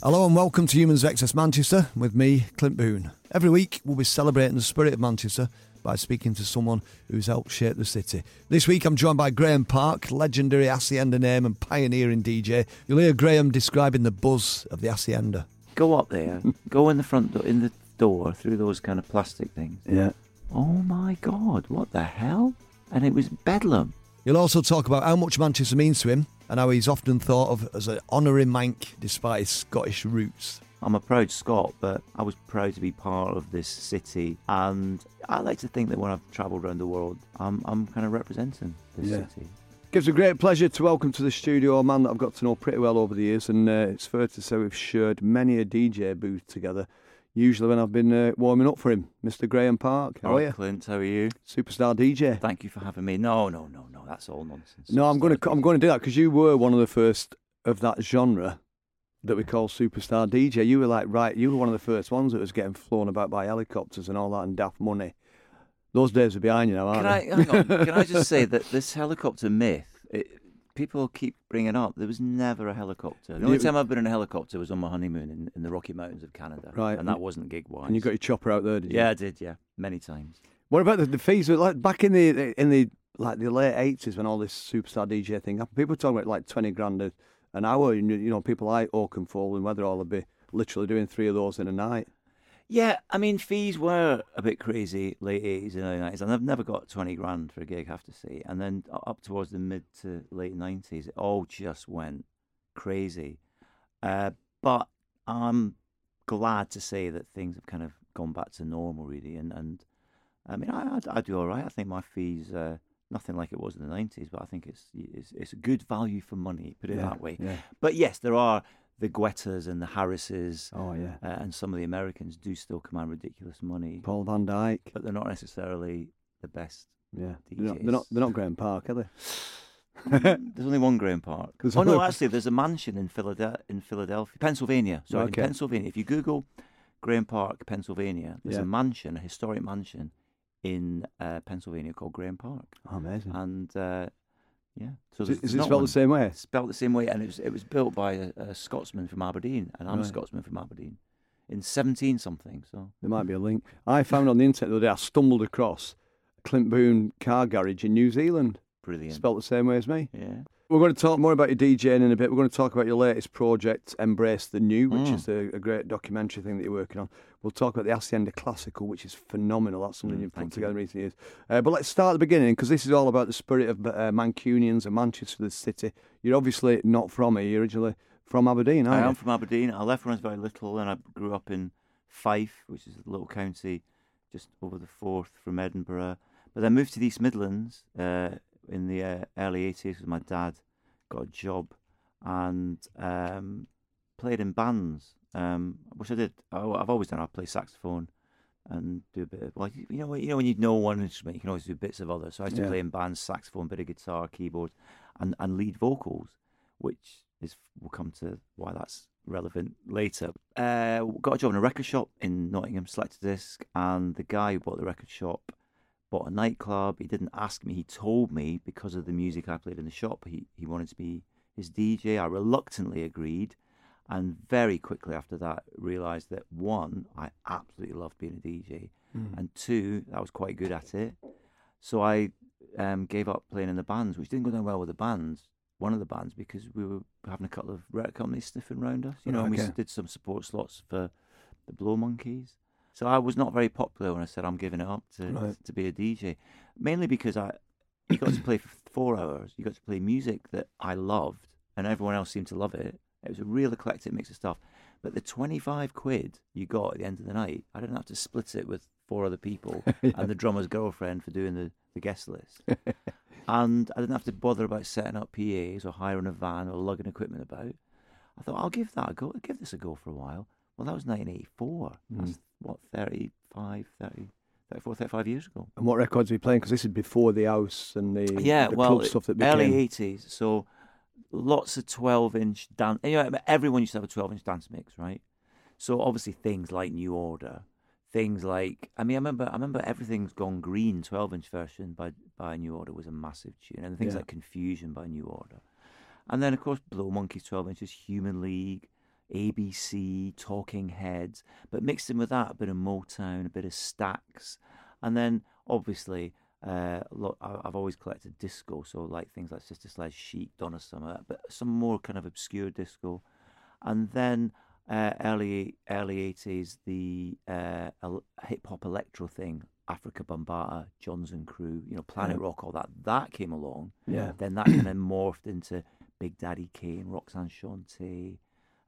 Hello and welcome to Humans of XS Manchester with me, Clint Boon. Every week we'll be celebrating the spirit of Manchester by speaking to someone who's helped shape the city. This week I'm joined by Graeme Park, legendary Hacienda name and pioneering DJ. You'll hear Graeme describing the buzz of the Hacienda. Go up there, go in the front door, in the door through those kind of plastic things. Yeah. Oh my God, what the hell? And it was bedlam. You'll also talk about how much Manchester means to him and how he's often thought of as an honorary Manc despite his Scottish roots. I'm a proud Scot, but I was proud to be part of this city. And I like to think that when I've travelled around the world, I'm, I'm kind of representing this Yeah. city. Gives a great pleasure to welcome to the studio a man that I've got to know pretty well over the years, and uh, it's fair to say we've shared many a DJ booth together. Usually when I've been uh, warming up for him, Mr. Graeme Park. How All are you? Clint, how are you? Superstar DJ. Thank you for having me. No, no, no, no, that's all nonsense. No, I'm going to I'm going to do that because you were one of the first of that genre that we call superstar DJ. You were like right, you were one of the first ones that was getting flown about by helicopters and all that and daft money. Those days are behind you now, aren't Can I, they? hang on, can I just say that this helicopter myth, it, people keep bringing up, there was never a helicopter. The only time I've been in a helicopter was on my honeymoon in, in the Rocky Mountains of Canada. Right. And that wasn't gig wise. and you got your chopper out there, did you? Yeah, I did, yeah. Many times. What about the, the fees? Like back in the in the like the late eighties when all this superstar DJ thing happened, people were talking about like twenty grand a, an hour. And, you know, people like Oakenfold and Weatherall would be literally doing three of those in a night. Yeah, I mean, fees were a bit crazy late 80s and early 90s, and I've never got 20 grand for a gig, I have to say. And then up towards the mid to late 90s, it all just went crazy. Uh, but I'm glad to say that things have kind of gone back to normal, really. And, and I mean, I, I, I do all right. I think my fees, uh, nothing like it was in the 90s, but I think it's, it's, it's a good value for money, put it Yeah, that way. yeah. But yes, there are the Guettas and the Harrises Oh yeah. uh, and some of the Americans do still command ridiculous money, Paul van Dyk. but they're not necessarily the best. Yeah. They're not, they're not. They're not Graeme Park, are they? there's only one Graeme Park. There's oh no, actually, there's a mansion in Philadelphia, in Philadelphia, Pennsylvania. Sorry, Okay. in Pennsylvania. If you Google Graeme Park, Pennsylvania, there's Yeah. a mansion, a historic mansion in uh, Pennsylvania called Graeme Park, Oh, amazing. and uh, yeah. So is is it spelled one. the same way? Spelled the same way, and it was it was built by a, a Scotsman from Aberdeen, and I'm Right. a Scotsman from Aberdeen, in 17 something. So There might be a link. I found on the internet the other day. I stumbled across Clint Boon car garage in New Zealand. brilliant. Spelled the same way as me. yeah. We're going to talk more about your DJing in a bit. We're going to talk about your latest project, Embrace the New, which Mm. is a, a great documentary thing that you're working on. We'll talk about the Hacienda Classical, which is phenomenal. That's something Mm, you've put thank you. together in recent years. Uh, but let's start at the beginning because this is all about the spirit of uh, Mancunians and Manchester, the city. You're obviously not from here. You're originally from Aberdeen, I am you? from Aberdeen. I left when I was very little, and I grew up in Fife, which is a little county just over the Forth from Edinburgh. But then moved to the East Midlands uh, in the uh, early 80s because my dad got a job and um, played in bands, um, which I did. I, I've always done. I play saxophone and do a bit of well, you know, you know when you know one instrument, you can always do bits of others. So I used to Yeah. play in bands, saxophone, bit of guitar, keyboard, and and lead vocals, which is we'll come to why that's relevant later. Uh, got a job in a record shop in Nottingham, Selectadisc, and the guy who bought the record shop bought a nightclub. He didn't ask me; he told me because of the music I played in the shop. He he wanted to be his DJ. I reluctantly agreed, and very quickly after that realised that one, I absolutely loved being a DJ, and two, I was quite good at it. So I um, gave up playing in the bands, which didn't go down well with the bands. One of the bands because we were having a couple of record companies sniffing around us, you know, and we did some support slots for the Blow Monkeys. So I was not very popular when I said I'm giving it up to Right. to be a DJ, mainly because I you got to play for four hours. You got to play music that I loved, and everyone else seemed to love it. It was a real eclectic mix of stuff. But the twenty-five quid you got at the end of the night, I didn't have to split it with four other people and the drummer's girlfriend for doing the, the guest list. and I didn't have to bother about setting up PAs or hiring a van or lugging equipment about. I thought I'll give that a go. give this a go for a while. Well, that was 1984. That's hmm. what 35, 30, 34, 35 years ago. And what records are you playing? Because this is before the house and the, yeah, the well, club stuff that became. early eighties. So lots of twelve-inch dance. You know, everyone used to have a twelve-inch dance mix, right? So obviously things like New Order, things like I mean, I remember, I remember everything's gone green. Twelve-inch version by by New Order was a massive tune, and things Yeah. like Confusion by New Order, and then of course Blow Monkeys, twelve inches, Human League. ABC, Talking Heads, but mixed in with that a bit of Motown, a bit of Stax, and then obviously uh, lo- I- I've always collected disco, so like things like Sister Sledge, Chic, Donna Summer, but some more kind of obscure disco, and then uh, early early eighties the uh, hip hop electro thing, Afrika Bambaataa, Jonzun Crew, you know Planet Yeah. Rock, all that that came along. Yeah. Then that kind of morphed into Big Daddy Kane, Roxanne Shante,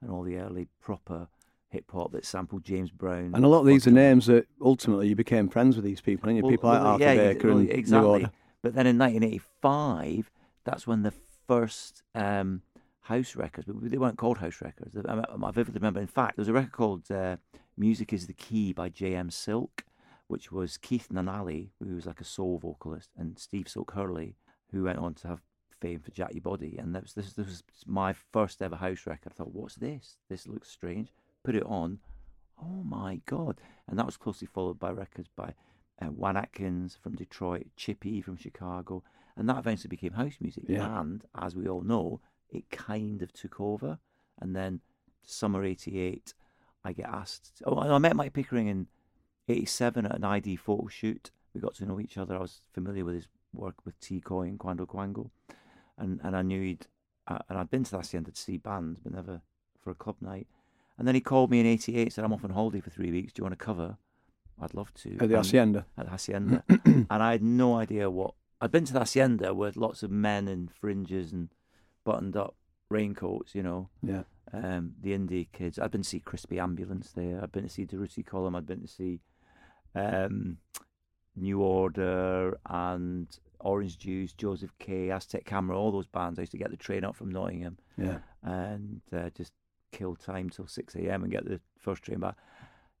and all the early proper hip hop that sampled James Brown. And a lot of these are names that ultimately you became friends with these people, and you? well, people like well, Arthur yeah, Baker well, and New exactly. Order. But then in 1985, that's when the first um, house records, but they weren't called house records. I, I- I vividly remember. In fact, there was a record called uh, "Music Is the Key" by J.M. Silk, which was Keith Nunnally, who was like a soul vocalist, and Steve Silk Hurley, who went on to have fame for Jack Your Body. And that was, this, this was my first ever house record. I thought, what's this? This looks strange. Put it on. Oh my God. And that was closely followed by records by uh, Juan Atkins from Detroit, Chippy from Chicago. And that eventually became house music. Yeah. And as we all know, it kind of took over. And then summer 88, I get asked. Oh, I met Mike Pickering in 87 at an ID photo shoot. We got to know each other. I was familiar with his work with T Coy and Quando Quango. And, and I knew he'd, uh, and I'd been to the Hacienda to see bands, but never for a club night. And then he called me in 88, said, I'm off on holiday for three weeks. Do you want to cover? I'd love to. At the And- Hacienda. at the Hacienda. and I had no idea what. I'd been to the Hacienda with lots of men in fringes and buttoned up raincoats, you know, Yeah. um, the indie kids. I'd been to see Crispy Ambulance there. I'd been to see Durutti Column. I'd been to see um, New Order and Orange Juice, Joseph K, Aztec Camera, all those bands. I used to get the train up from Nottingham Yeah. and uh, just kill time till six a.m. and get the first train back.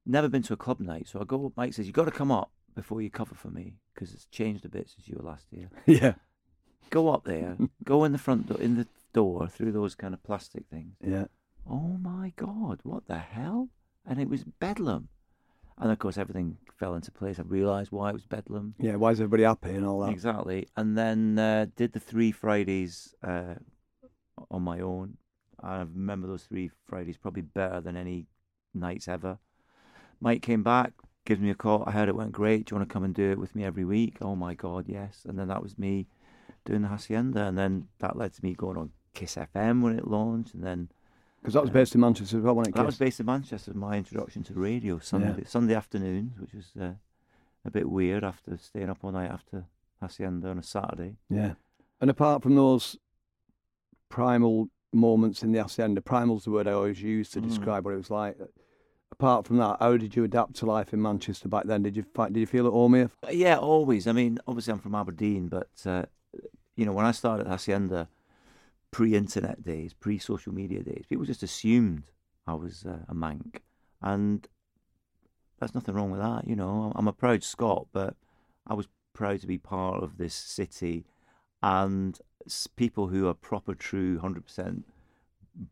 Never been to a club night, so I go. Mike says you got to come up before you cover for me because it's changed a bit since you were last year. yeah, Go up there, go in the front door, in the door through those kind of plastic things. yeah. Oh my God, what the hell? And it was bedlam. And of course, everything fell into place. I realised why it was bedlam. Yeah, why is everybody happy and all that? Exactly. And then uh, did the three Fridays uh, on my own. I remember those three Fridays probably better than any nights ever. Mike came back, gives me a call. I heard it went great. Do you want to come and do it with me every week? Oh my God, yes. And then that was me doing the Hacienda. And then that led to me going on Kiss FM when it launched. And then Because that was based in Manchester as well, wasn't it? that was based in Manchester. My introduction to radio Sunday Sunday afternoons, which was uh, a bit weird after staying up all night after Hacienda on a Saturday. Yeah. And apart from those primal moments in the Hacienda, primal's the word I always use to Mm. describe what it was like. Apart from that, how did you adapt to life in Manchester back then? Did you find, did you feel at home here? Yeah, always. I mean, obviously I'm from Aberdeen, but uh, you know, when I started Hacienda, pre-internet days, pre-social media days, people just assumed I was uh, a Manc, and there's nothing wrong with that. You know, I'm a proud Scot, but I was proud to be part of this city, and people who are proper, true, hundred percent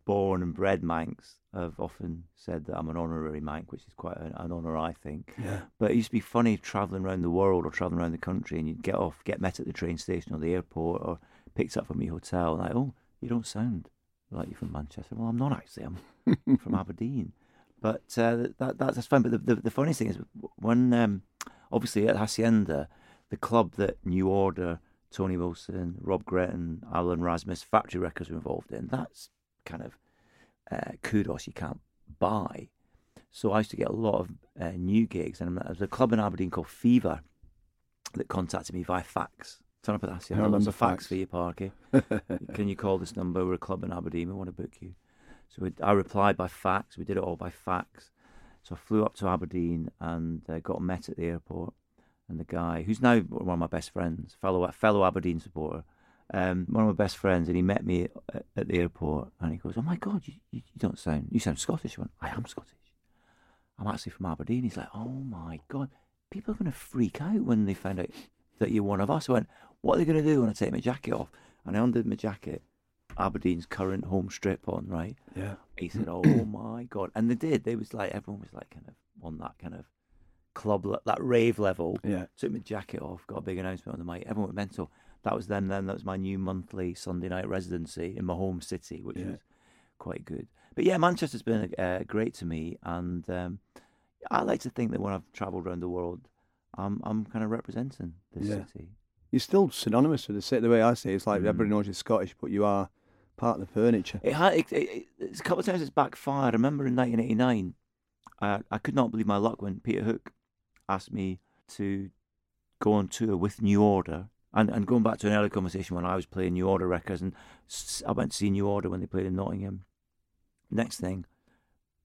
born and bred Mancs have often said that I'm an honorary Mancs, which is quite an, an honour, I think. Yeah. But it used to be funny travelling around the world or travelling around the country, and you'd get off, get met at the train station or the airport, or picked up from your hotel, and like, oh, you don't sound like you're from Manchester. Well, I'm not actually. I'm from Aberdeen. But uh, that, that that's fine. But the, the the funniest thing is when um, obviously at Hacienda, the club that New Order, Tony Wilson, Rob Gretton, Alan Erasmus, Factory Records were involved in. That's kind of uh, kudos you can't buy. So I used to get a lot of uh, new gigs, and there was a club in Aberdeen called Fever that contacted me via fax. Turn up at Hacienda. I "There's remember fax. for you, Parky. Can you call this number? We're a club in Aberdeen. We want to book you. So we, I replied by fax. We did it all by fax. So I flew up to Aberdeen and uh, got met at the airport. And the guy, who's now one of my best friends, fellow fellow Aberdeen supporter, um, one of my best friends, and he met me at, at the airport. And he goes, "Oh my God, you, you, you don't sound you sound Scottish." I went, "I am Scottish. I'm actually from Aberdeen." He's like, "Oh my God, people are going to freak out when they find out that you're one of us." I went, "What are they going to do when I take my jacket off?" And I undid my jacket, Aberdeen's current home strip on, right? Yeah. He said, "Oh my god!" And they did. They was like everyone was like kind of on that kind of club, that rave level. Yeah. Took my jacket off, got a big announcement on the mic. Everyone went mental. That was then. Then that was my new monthly Sunday night residency in my home city, which Yeah. was quite good. But yeah, Manchester's been uh, great to me, and um, I like to think that when I've travelled around the world, I'm I'm kind of representing this Yeah. city. You're still synonymous with the city. The way I see it, it's like Mm. everybody knows you're Scottish, but you are part of the furniture. It had it, it, it's a couple of times it's backfired. I remember in 1989, I I could not believe my luck when Peter Hook asked me to go on tour with New Order. And and going back to an earlier conversation when I was playing New Order records, and I went to see New Order when they played in Nottingham. Next thing,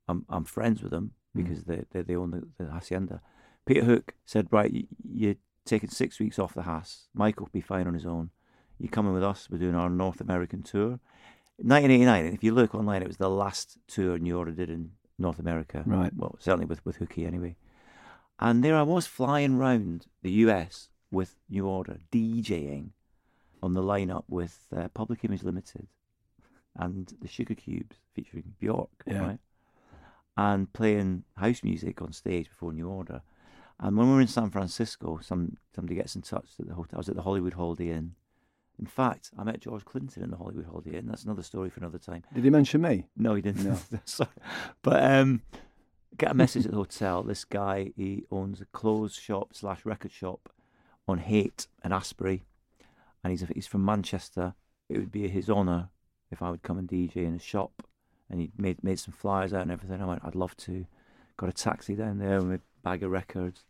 I'm I'm friends with them hmm. because they they, they own the, the hacienda. Peter Hook said, "Right, you, you're taking six weeks off the Haas. Michael will be fine on his own. You're coming with us. We're doing our North American tour." 1989. And if you look online, it was the last tour New Order did in North America. Right. Well, certainly with with Hookie anyway. And there I was flying round the US with New Order, DJing on the lineup with uh, Public Image Limited and the Sugar Cubes featuring Bjork, Yeah. right? And playing house music on stage before New Order. And when we were in San Francisco, some somebody gets in touch at the hotel. I was at the Hollywood Holiday Inn. In fact, I met George Clinton in the Hollywood Holiday Inn. That's another story for another time. Did he mention me? No, he didn't. No. Sorry. But um, get a message at the hotel. This guy, he owns a clothes shop slash record shop on Haight and Ashbury, and he's he's from Manchester. It would be his honour if I would come and DJ in his shop, and he made made some flyers out and everything. I went, I'd love to. Got a taxi down there with a bag of records.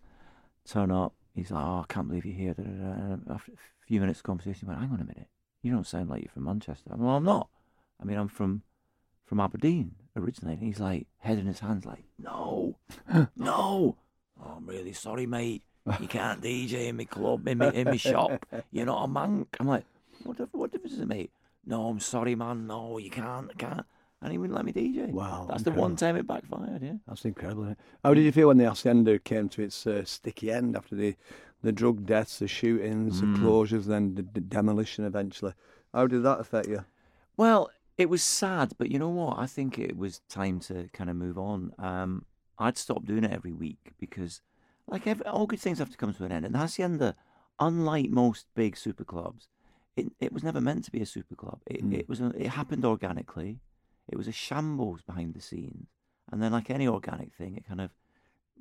Turn up. He's like, oh, I can't believe you're here. And after a few minutes of conversation, he went, hang on a minute. You don't sound like you're from Manchester. I'm, well, I'm not. I mean, I'm from from Aberdeen originally. And he's like, head in his hands, like, no, no. Oh, I'm really sorry, mate. You can't DJ in my club, in my, in my shop. You're not a Manc. I'm like, what, what difference does it make? No, I'm sorry, man. No, you can't. I can't. and he wouldn't let me DJ. Wow, that's the one time it backfired. Yeah. That's incredible. Isn't it? How did you feel when the Hacienda came to its uh, sticky end after the, the drug deaths, the shootings, Mm. the closures, then the, the demolition eventually? How did that affect you? Well, it was sad, but you know what? I think it was time to kind of move on. Um, I'd stopped doing it every week because, like, every, all good things have to come to an end. And Hacienda, unlike most big super clubs, it it was never meant to be a super club. It Mm. it was a, it happened organically. It was a shambles behind the scenes, and then, like any organic thing, it kind of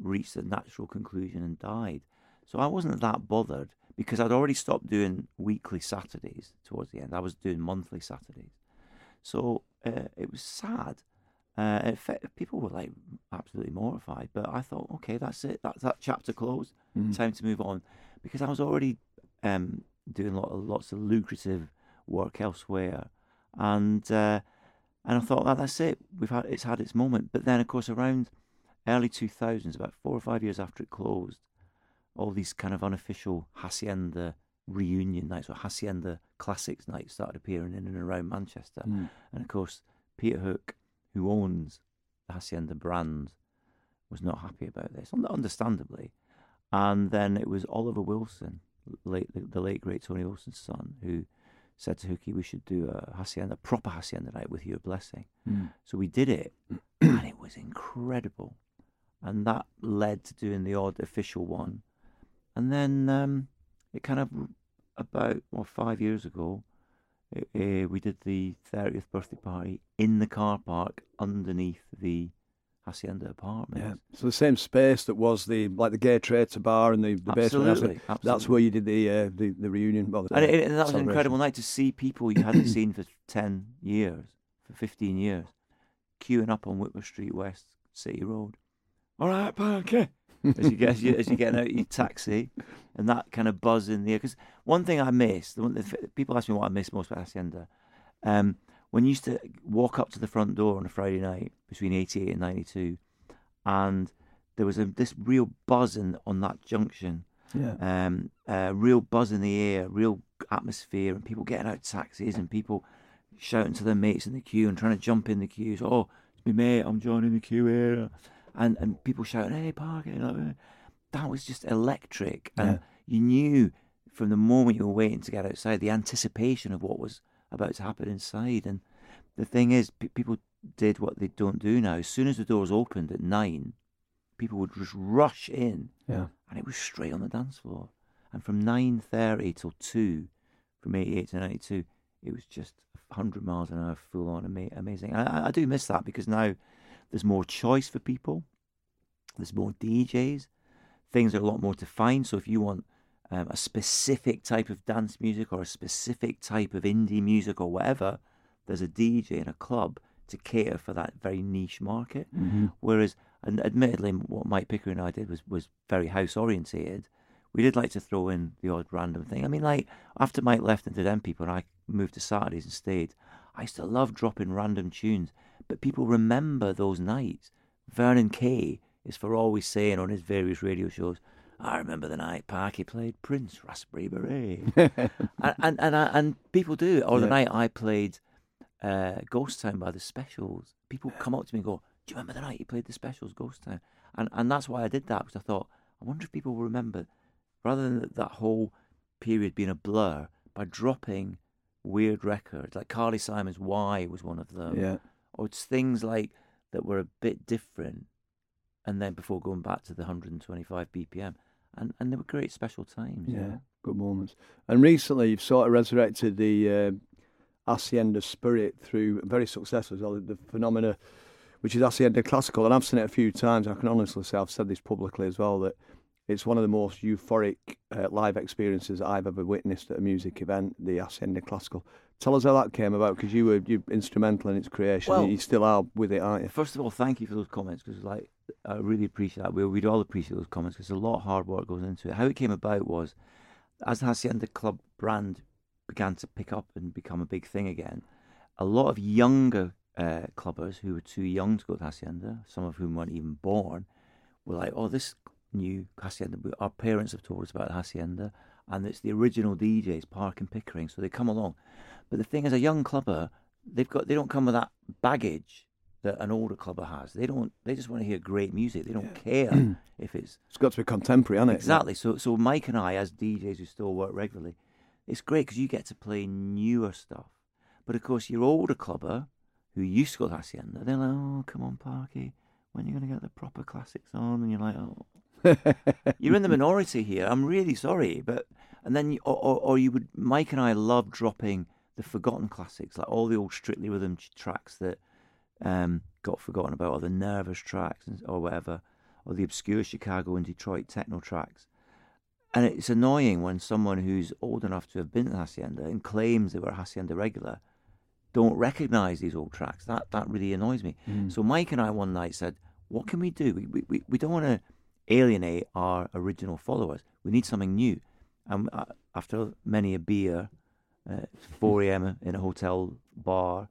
reached a natural conclusion and died. So I wasn't that bothered because I'd already stopped doing weekly Saturdays towards the end. I was doing monthly Saturdays. So uh, it was sad. Uh, it people were like absolutely mortified, but I thought, okay, that's it. That's that chapter closed. Mm. Time to move on, because I was already um, doing lot lots of lucrative work elsewhere, and uh, and I thought, well, that's it. We've had it's had its moment. But then, of course, around early two thousands, about four or five years after it closed, all these kind of unofficial hacienda reunion nights or hacienda classics nights started appearing in and around Manchester. Mm. And of course, Peter Hook, who owns the Hacienda brand, was not happy about this, understandably. And then it was Oliver Wilson, late, the, the late great Tony Wilson's son, who said to Hookie, "We should do a hacienda, proper hacienda night with your blessing." Mm. So we did it, and it was incredible. And that led to doing the odd official one. And then um, it kind of, about well, five years ago, uh, we did the 30th birthday party in the car park underneath the Hacienda apartment. Yeah. So the same space that was the like the gay traitor bar and the, the basement. Absolutely, That's where you did the uh, the, the reunion. Well, the And, it, and that was an incredible night to see people you hadn't seen for 10 years, for 15 years, queuing up on Whitworth Street West City Road. All right, Parker. As you get as you, as you get out your taxi, and that kind of buzz in the air. Because one thing I miss, the one that people ask me what I miss most about Hacienda, um, when you used to walk up to the front door on a Friday night between eighty eight and ninety two, and there was a, this real buzz in, on that junction Yeah. um, uh, real buzz in the air, real atmosphere, and people getting out of taxis and people shouting to their mates in the queue and trying to jump in the queues. Oh, it's me mate, I'm joining the queue here, and and people shouting, "Hey, park!" You know, that was just electric, and Yeah. you knew from the moment you were waiting to get outside the anticipation of what was about to happen inside. And the thing is, pe people did what they don't do now. As soon as the doors opened at nine, people would just rush in Yeah. and it was straight on the dance floor. And from nine thirty till two, from eighty eight to ninety two, it was just hundred miles an hour, full on, ama- amazing. I, I do miss that because now there's more choice for people. There's more DJs. Things are a lot more defined. So if you want um, a specific type of dance music or a specific type of indie music or whatever, there's a DJ in a club to cater for that very niche market. Mm-hmm. Whereas, and admittedly, what Mike Pickering and I did was, was very house orientated. We did like to throw in the odd random thing. I mean, like after Mike left and did M People, and I moved to Saturdays and stayed. I used to love dropping random tunes, but people remember those nights. Vernon Kay is for always saying on his various radio shows, "I remember the night Parky played Prince Raspberry Beret," and and and, I, and people do. Or the Yeah. night I played uh, Ghost Town by the Specials. People come up to me and go, "Do you remember the night you played the Specials Ghost Town?" And and that's why I did that because I thought, I wonder if people will remember, rather than that whole period being a blur, by dropping weird records like Carly Simon's "Why" was one of them, Yeah. Or it's things like that were a bit different, and then before going back to the 125 BPM, and and they were great special times. Yeah, good moments. And recently, you've sort of resurrected the uh, Hacienda spirit through very successful well, the phenomena, which is Hacienda Classical. And I've seen it a few times. I can honestly say I've said this publicly as well that it's one of the most euphoric uh, live experiences I've ever witnessed at a music event, the Hacienda Classical. Tell us how that came about because you were you instrumental in its creation. Well- you still are with it, aren't you? First of all, thank you for those comments because, like, I really appreciate that. We we'd all appreciate those comments because a lot of hard work goes into it. How it came about was, as the Hacienda Club brand began to pick up and become a big thing again, a lot of younger uh, clubbers who were too young to go to Hacienda, some of whom weren't even born, were like, "Oh, this new Hacienda. Our parents have told us about Hacienda, and it's the original DJs, Park and Pickering." So they come along. But the thing is, a young clubber they've got they don't come with that baggage that an older clubber has. They don't. They just want to hear great music. They don't care if it's It's got to be contemporary, hasn't it? exactly. So so Mike and I, as DJs who still work regularly, it's great because you get to play newer stuff. But of course, your older clubber who used to go to Hacienda, they're like, "Oh, come on, Parky, when are you going to get the proper classics on?" And you're like, "Oh." You're in the minority here. I'm really sorry, but and then you, or, or, or you would Mike and I love dropping the forgotten classics, like all the old Strictly Rhythm tracks that um, got forgotten about, or the nervous tracks, or whatever, or the obscure Chicago and Detroit techno tracks. And it's annoying when someone who's old enough to have been to Hacienda and claims they were a Hacienda regular don't recognise these old tracks. That that really annoys me. So Mike and I one night said, "What can we do? We we, we, we don't want to alienate our original followers. We need something new." And uh, after many a beer, uh, it's 4 a.m. in a hotel bar,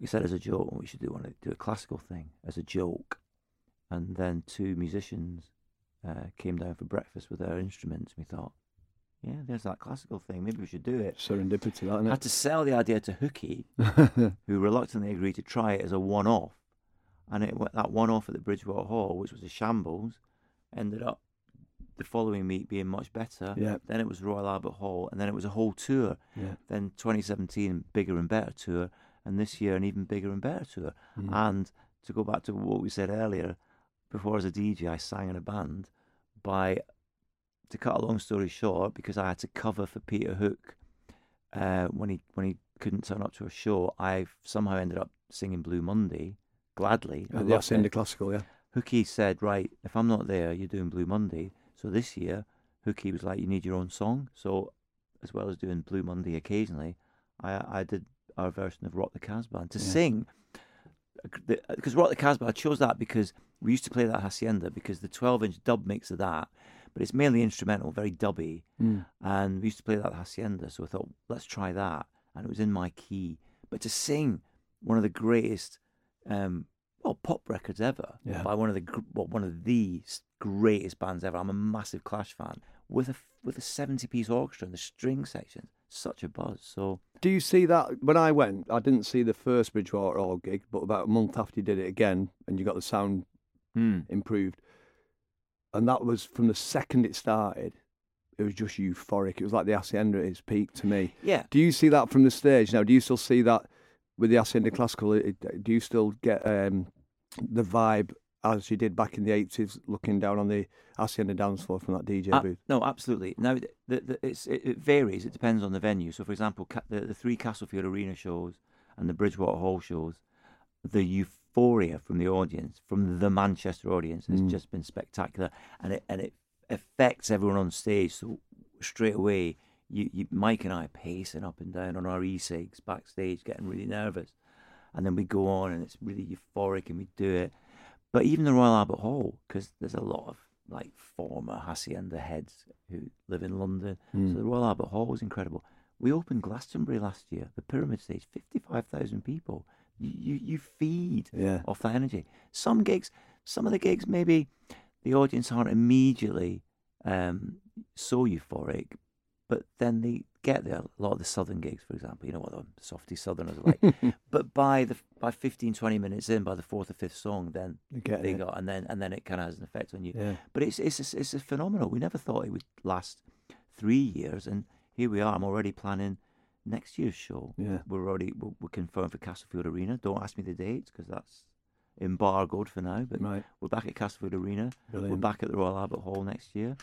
we said as a joke, we should do to do a classical thing as a joke. And then two musicians uh, came down for breakfast with their instruments. We thought, yeah, there's that classical thing. Maybe we should do it. Serendipity, that, I isn't had to sell the idea to Hookie, who reluctantly agreed to try it as a one-off. And it went- that one-off at the Bridgewater Hall, which was a shambles, ended up the following week being much better. Yeah. Then it was Royal Albert Hall, and then it was a whole tour. Yeah. Then 2017, bigger and better tour, and this year an even bigger and better tour. Mm. And to go back to what we said earlier, before as a DJ, I sang in a band. By to cut a long story short, because I had to cover for Peter Hook uh, when he when he couldn't turn up to a show, I somehow ended up singing Blue Monday gladly. I Uh, the loved Hacienda it. Classical, yeah. Hookie said, "Right, if I'm not there, you're doing Blue Monday." So this year, Hookie was like, "You need your own song." So, as well as doing Blue Monday occasionally, I I did our version of Rock the Casbah and to Yeah. sing because Rock the Casbah. I chose that because we used to play that Hacienda because the 12-inch dub mix of that, but it's mainly instrumental, very dubby, Mm. and we used to play that Hacienda. So I thought, let's try that, and it was in my key. But to sing one of the greatest, um, well, pop records ever Yeah. by one of the well, one of the greatest bands ever. I'm a massive Clash fan with a with a 70 piece orchestra and the string section, such a buzz. So Do you see that? When I went, I didn't see the first Bridgewater Hall gig, but about a month after you did it again, and you got the sound improved, and that was from the second it started. It was just euphoric. It was like the Hacienda at its peak to me. yeah, Do you see that from the stage now? Do you still see that with the Hacienda Classical? It- Do you still get um, the vibe as you did back in the eighties, looking down on the Hacienda dance floor from that DJ Uh, booth? no, absolutely. Now, the, the, the, it's, it, it varies. It depends on the venue. So, for example, ca- the, the three Castlefield Arena shows and the Bridgewater Hall shows, the euphoria from the audience, from the Manchester audience, has Mm. just been spectacular, and it and it affects everyone on stage. So straight away, you, you Mike and I are pacing up and down on our e-cigs backstage, getting really nervous, and then we go on, and it's really euphoric, and we do it. But even the Royal Albert Hall, because there's a lot of like former Hacienda heads who live in London. Mm. So the Royal Albert Hall was incredible. We opened Glastonbury last year, the Pyramid Stage, 55,000 people. You, you, you feed Yeah. off that energy. Some gigs, some of the gigs, maybe the audience aren't immediately um, so euphoric, but then they get there. A lot of the southern gigs, for example, you know what the softy southerners are like. but by the by 15, 20 minutes in, by the fourth or fifth song, then they it. got, and then and then it kind of has an effect on you. Yeah. But it's it's a, it's a phenomenal. We never thought it would last three years, and here we are. I'm already planning next year's show. Yeah. We're already we're, we're confirmed for Castlefield Arena. Don't ask me the dates because that's embargoed for now. But Right. we're back at Castlefield Arena. We're back at the Royal Albert Hall next year,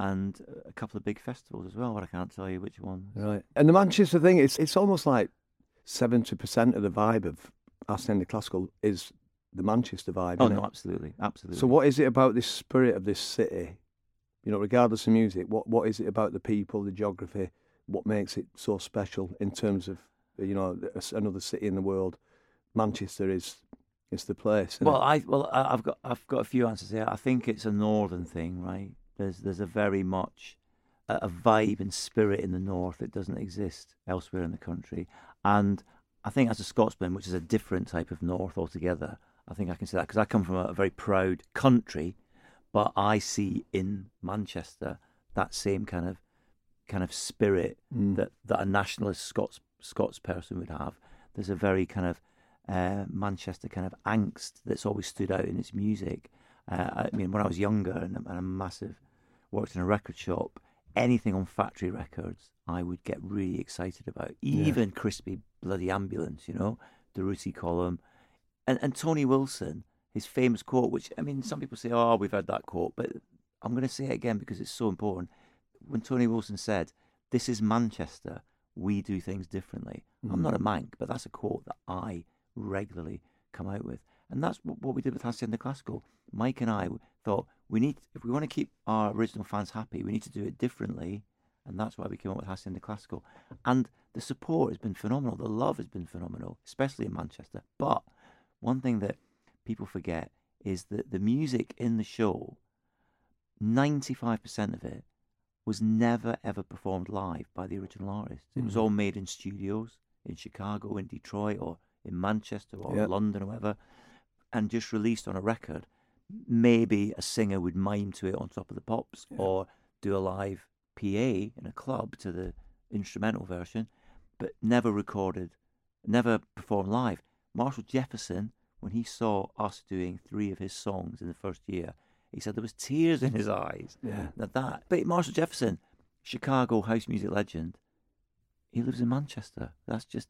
and a couple of big festivals as well. But I can't tell you which ones. Right. And the Manchester thing, it's it's almost like seventy percent of the vibe of Hacienda Classical is the Manchester vibe. Oh no, absolutely, absolutely. So what is it about this spirit of this city? You know, regardless of music, what what is it about the people, the geography? What makes it so special in terms of you know another city in the world? Manchester is is the place. isn't it? Well, I well I've got I've got a few answers here. I think it's a northern thing, right? There's there's a very much a, a vibe and spirit in the north that doesn't exist elsewhere in the country, and I think as a Scotsman, which is a different type of north altogether, I think I can say that because I come from a, a very proud country, but I see in Manchester that same kind of kind of spirit Mm. that, that a nationalist Scots Scots person would have. there's a very kind of uh, Manchester kind of angst that's always stood out in its music. Uh, I mean, when I was younger and, and a massive worked in a record shop, anything on factory records, I would get really excited about. Even yeah. Crispy Bloody Ambulance, you know, the Ruti column, and and Tony Wilson, his famous quote, which I mean, some people say, "Oh, we've heard that quote," but I'm going to say it again because it's so important. When Tony Wilson said, "This is Manchester, we do things differently." Mm. I'm not a Manc, but that's a quote that I regularly come out with, and that's what we did with Hacienda Classical. Mike and I thought we need, if we want to keep our original fans happy, we need to do it differently, and that's why we came up with Hacienda Classical. And the support has been phenomenal. The love has been phenomenal, especially in Manchester. But one thing that people forget is that the music in the show, 95% of it was never ever performed live by the original artist. It was mm. all made in studios in Chicago, in Detroit, or in Manchester, or yep. London, or whatever, and just released on a record maybe a singer would mime to it on top of the pops yeah. or do a live PA in a club to the instrumental version, but never recorded, never performed live. Marshall Jefferson, when he saw us doing three of his songs in the first year, he said there was tears in his eyes. Yeah. At that. But Marshall Jefferson, Chicago house music legend, he lives in Manchester. That's just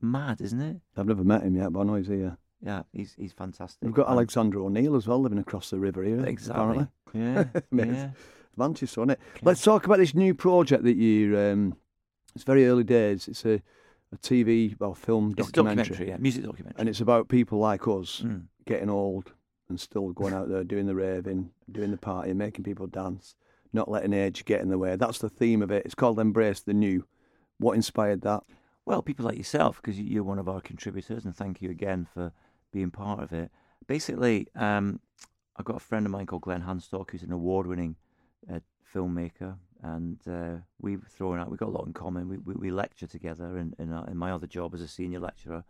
mad, isn't it? I've never met him yet, but I know he's here. Yeah, he's he's fantastic. We've got Alexander O'Neal as well living across the river here. Exactly. Apparently. Yeah. yeah. Manchester, isn't it? Okay. Let's talk about this new project that you. Um, it's very early days. It's a, a TV well film it's documentary. documentary, yeah, music documentary, and it's about people like us mm. getting old and still going out there doing the raving, doing the party, making people dance, not letting age get in the way. That's the theme of it. It's called Embrace the New. What inspired that? Well, people like yourself, because you're one of our contributors, and thank you again for being part of it. Basically, um, I've got a friend of mine called Glenn Hanstock, who's an award-winning uh, filmmaker, and uh, we've thrown out. We've got a lot in common. We we, we lecture together, in in, in, my other job as a senior lecturer,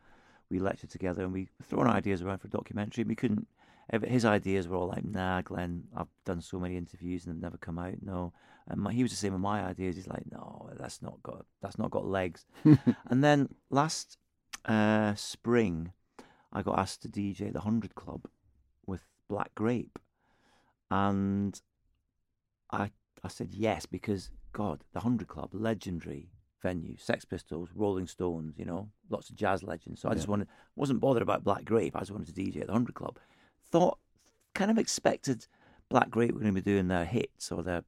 we lecture together, and we thrown ideas around for a documentary. We couldn't. His ideas were all like, "Nah, Glenn, I've done so many interviews and they've never come out." No, and my, he was the same with my ideas. He's like, "No, that's not got that's not got legs." and then last uh, spring, I got asked to DJ the Hundred Club with Black Grape, and I I said yes because God, the Hundred Club, legendary venue, Sex Pistols, Rolling Stones, you know, lots of jazz legends. So I just wanted, wasn't bothered about Black Grape. I just wanted to DJ at the Hundred Club. Thought, kind of expected Black Grape were going to be doing their hits or their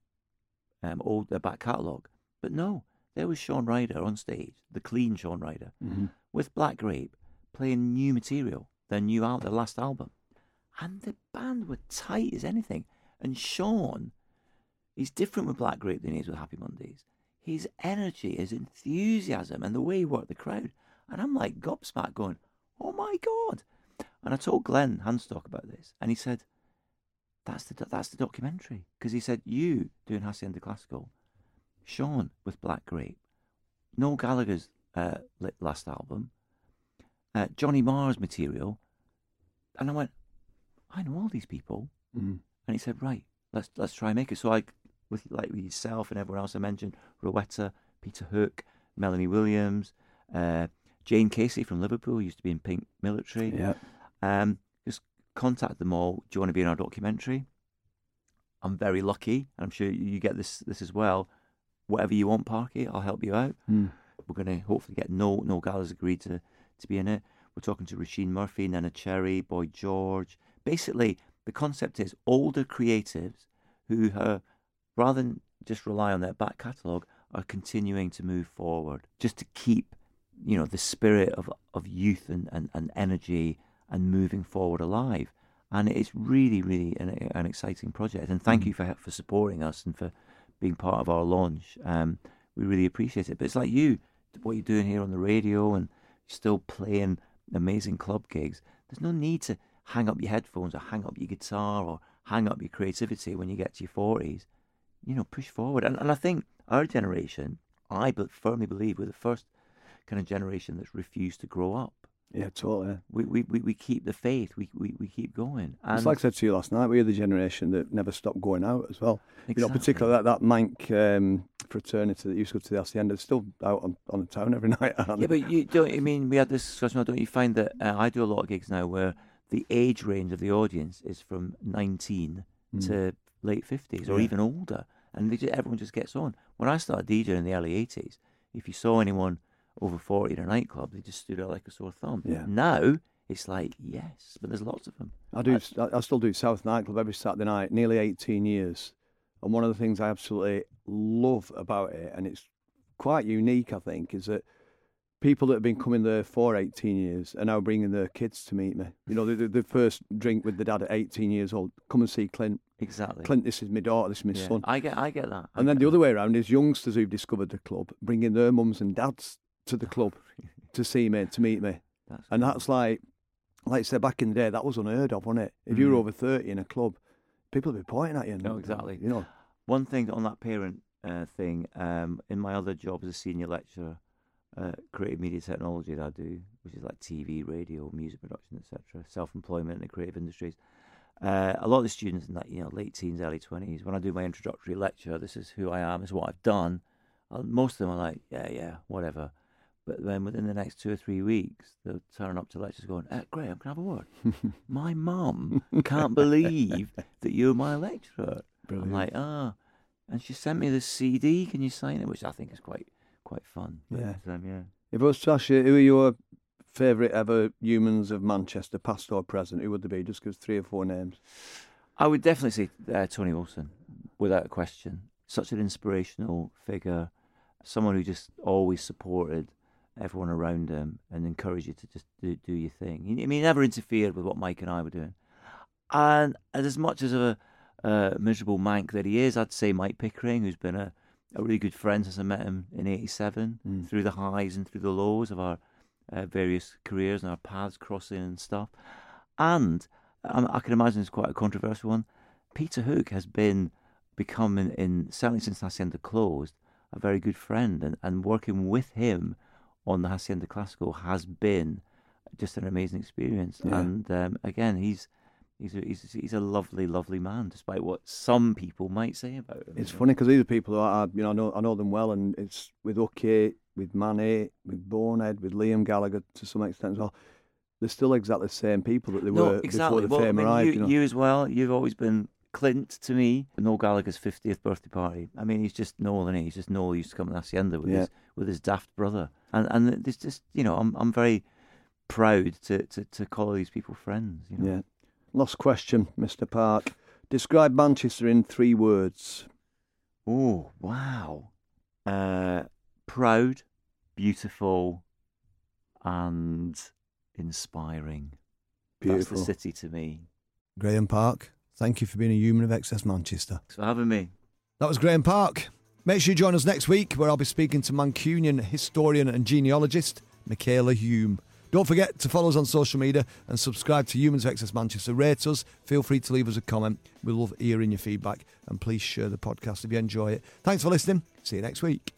um, old their back catalogue, but no, there was Shaun Ryder on stage, the clean Shaun Ryder, mm-hmm. with Black Grape, playing new material, their new out their last album, and the band were tight as anything. And Shaun, he's different with Black Grape than he is with Happy Mondays. His energy, his enthusiasm, and the way he worked the crowd, and I'm like gobsmacked, going, "Oh my god!" And I told Glenn Hanstock about this, and he said, "That's the that's the documentary," because he said, "You doing Hacienda Classical, Shaun with Black Grape, Noel Gallagher's uh, last album, uh, Johnny Marr's material, and I went, I know all these people, mm. and he said, right, let's let's try and make it. So I, with like with yourself and everyone else I mentioned, Rowetta, Peter Hook, Melanie Williams, uh, Jayne Casey from Liverpool used to be in Pink Military. Yeah. Um, just contact them all. Do you want to be in our documentary? I'm very lucky, and I'm sure you get this this as well. Whatever you want, Parky, I'll help you out. Mm. We're going to hopefully get no no Gallagher's agreed to to be in it. We're talking to Roisin Murphy, Neneh Cherry, Boy George. Basically, the concept is older creatives who are, rather than just rely on their back catalogue, are continuing to move forward just to keep, you know, the spirit of, of youth and, and, and energy and moving forward alive. And it's really, really an, an exciting project. And thank mm. you for for supporting us and for being part of our launch. Um, we really appreciate it. But it's like you, what you're doing here on the radio and still playing amazing club gigs, there's no need to hang up your headphones or hang up your guitar or hang up your creativity when you get to your 40s. You know, push forward. And, and I think our generation, I firmly believe, we're the first kind of generation that's refused to grow up. Yeah, totally. We we, we, we keep the faith. We, we, we keep going. And it's like I said to you last night. We're the generation that never stopped going out as well. Exactly. You know, particularly that that Manc um, fraternity that used to go to the hacienda. Still out on, on the town every night. Yeah, they? but you don't. I mean, we had this discussion. Don't you find that uh, I do a lot of gigs now where the age range of the audience is from 19 Mm. to late 50s or Yeah. even older, and just, everyone just gets on. When I started DJing in the early 80s, if you saw anyone over 40 in a nightclub, they just stood out like a sore thumb. Yeah. Now it's like yes, but there's lots of them. I do. I, I still do South nightclub every Saturday night, nearly 18 years. And one of the things I absolutely love about it, and it's quite unique, I think, is that people that have been coming there for 18 years are now bringing their kids to meet me. You know, the, the, the first drink with the dad at 18 years old, come and see Clint. Exactly. Clint, this is my daughter, this is my Yeah. son. I get, I get that. I And then the that. other way around is youngsters who've discovered the club bringing their mums and dads to the club to see me, to meet me. That's And cool. that's like, like I said back in the day, that was unheard of, wasn't it? If you were Mm. over 30 in a club, people would be pointing at you. No, exactly. You know, One thing on that parent uh, thing, um, in my other job as a senior lecturer, uh, creative media technology that I do, which is like TV, radio, music production, etc., self-employment in the creative industries. Uh, a lot of the students in that you know late teens, early twenties, when I do my introductory lecture, this is who I am, this is what I've done. Uh, most of them are like, yeah, yeah, whatever. But then within the next two or three weeks, they'll turn up to lectures going, uh, Graeme, can I have a word? my mum can't believe that you're my lecturer. Brilliant. I'm like, ah. And she sent me this CD. Can you sign it? Which I think is quite quite fun. Yeah. um, yeah. if I was to ask you, who are your favourite ever humans of Manchester, past or present, who would they be? Just give us three or four names. I would definitely say uh, Tony Wilson, without a question. Such an inspirational figure, someone who just always supported everyone around him and encourage you to just do, do your thing. He, I mean, he never interfered with what Mike and I were doing. And, and as much as a, a miserable Manc that he is, I'd say Mike Pickering, who's been a, a really good friend since I met him in '87, Mm. through the highs and through the lows of our uh, various careers and our paths crossing and stuff. And um, I can imagine it's quite a controversial one. Peter Hook has been becoming, in certainly since Hacienda closed, a very good friend, and, and working with him on the Hacienda Classical has been just an amazing experience. Yeah. And um, again, he's he's a, he's he's a lovely, lovely man, despite what some people might say about him. It's funny because these are people who I, you know, I know, I know them well, and it's with Ucky, with Mani, with Bonehead, with Liam Gallagher to some extent as well. They're still exactly the same people that they no, were exactly. before the well, fame I mean, arrived. you, you know? you as well. You've always been Clint to me. Noel Gallagher's fiftieth birthday party. I mean, he's just Noel, and he? he's just Noel. Used to come to Hacienda with Yeah. his with his daft brother, and and there's just you know, I'm I'm very proud to to, to call these people friends. You know? Yeah. Last question, Mr. Park. Describe Manchester in three words. Oh wow, uh, proud, beautiful, and inspiring. Beautiful. That's Beautiful. the city to me. Graeme Park, thank you for being a human of XS Manchester. Thanks for having me. That was Graeme Park. Make sure you join us next week where I'll be speaking to Mancunian historian and genealogist Michaela Hume. Don't forget to follow us on social media and subscribe to Humans of XS Manchester. Rate us. Feel free to leave us a comment. We love hearing your feedback. And please share the podcast if you enjoy it. Thanks for listening. See you next week.